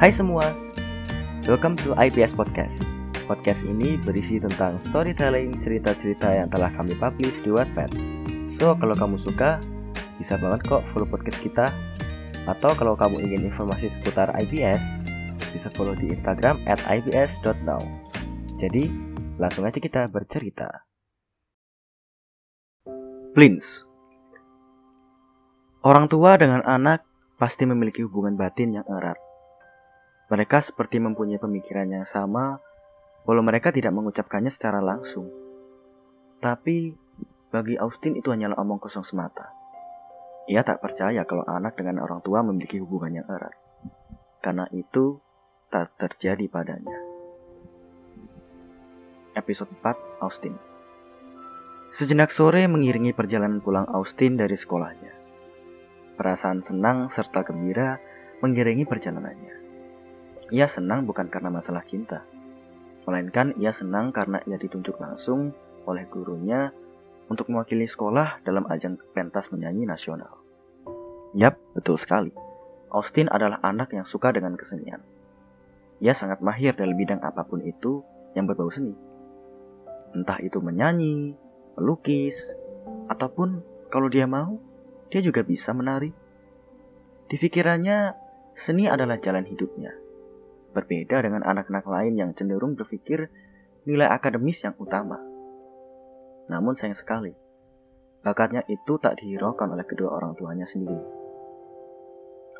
Hai semua, welcome to IPS Podcast. Podcast ini berisi tentang storytelling cerita-cerita yang telah kami publish di Wattpad. So, kalau kamu suka, bisa banget kok follow podcast kita. Atau kalau kamu ingin informasi seputar IPS, bisa follow di Instagram at ibs.now. Jadi, langsung aja kita bercerita. Plins Orang tua dengan anak pasti memiliki hubungan batin yang erat. Mereka seperti mempunyai pemikiran yang sama, walau mereka tidak mengucapkannya secara langsung. Tapi, bagi Austin itu hanyalah omong kosong semata. Ia tak percaya kalau anak dengan orang tua memiliki hubungan yang erat. Karena itu, tak terjadi padanya. Episode 4 Austin Sejenak sore mengiringi perjalanan pulang Austin dari sekolahnya. Perasaan senang serta gembira mengiringi perjalanannya. Ia senang bukan karena masalah cinta, melainkan ia senang karena ia ditunjuk langsung oleh gurunya untuk mewakili sekolah dalam ajang pentas menyanyi nasional. Yap, betul sekali. Austin adalah anak yang suka dengan kesenian. Ia sangat mahir dalam bidang apa pun itu yang berbau seni. Entah itu menyanyi, melukis, ataupun kalau dia mau, dia juga bisa menari. Di pikirannya, seni adalah jalan hidupnya. Berbeda dengan anak-anak lain yang cenderung berpikir nilai akademis yang utama. Namun sayang sekali, bakatnya itu tak dihiraukan oleh kedua orang tuanya sendiri.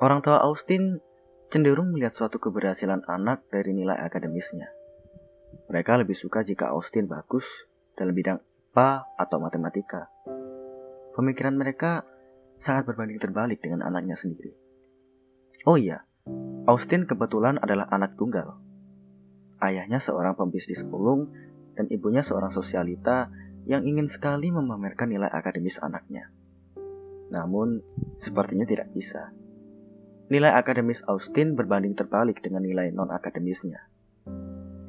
Orang tua Austin cenderung melihat suatu keberhasilan anak dari nilai akademisnya. Mereka lebih suka jika Austin bagus dalam bidang IPA atau matematika. Pemikiran mereka sangat berbanding terbalik dengan anaknya sendiri. Oh iya, Austin kebetulan adalah anak tunggal. Ayahnya seorang pembisnis ulung dan ibunya seorang sosialita yang ingin sekali memamerkan nilai akademis anaknya. Namun, sepertinya tidak bisa. Nilai akademis Austin berbanding terbalik dengan nilai non-akademisnya.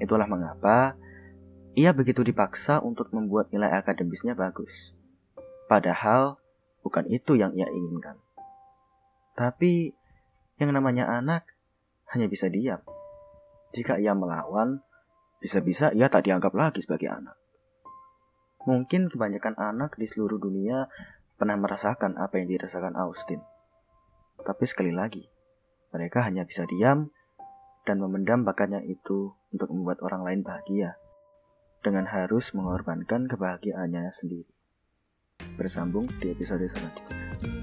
Itulah mengapa ia begitu dipaksa untuk membuat nilai akademisnya bagus. Padahal Bukan itu yang ia inginkan. Tapi yang namanya anak hanya bisa diam. Jika ia melawan, bisa-bisa ia tak dianggap lagi sebagai anak. Mungkin kebanyakan anak di seluruh dunia pernah merasakan apa yang dirasakan Austin. Tapi sekali lagi, mereka hanya bisa diam dan memendam bakatnya itu untuk membuat orang lain bahagia dengan harus mengorbankan kebahagiaannya sendiri bersambung di episode selanjutnya.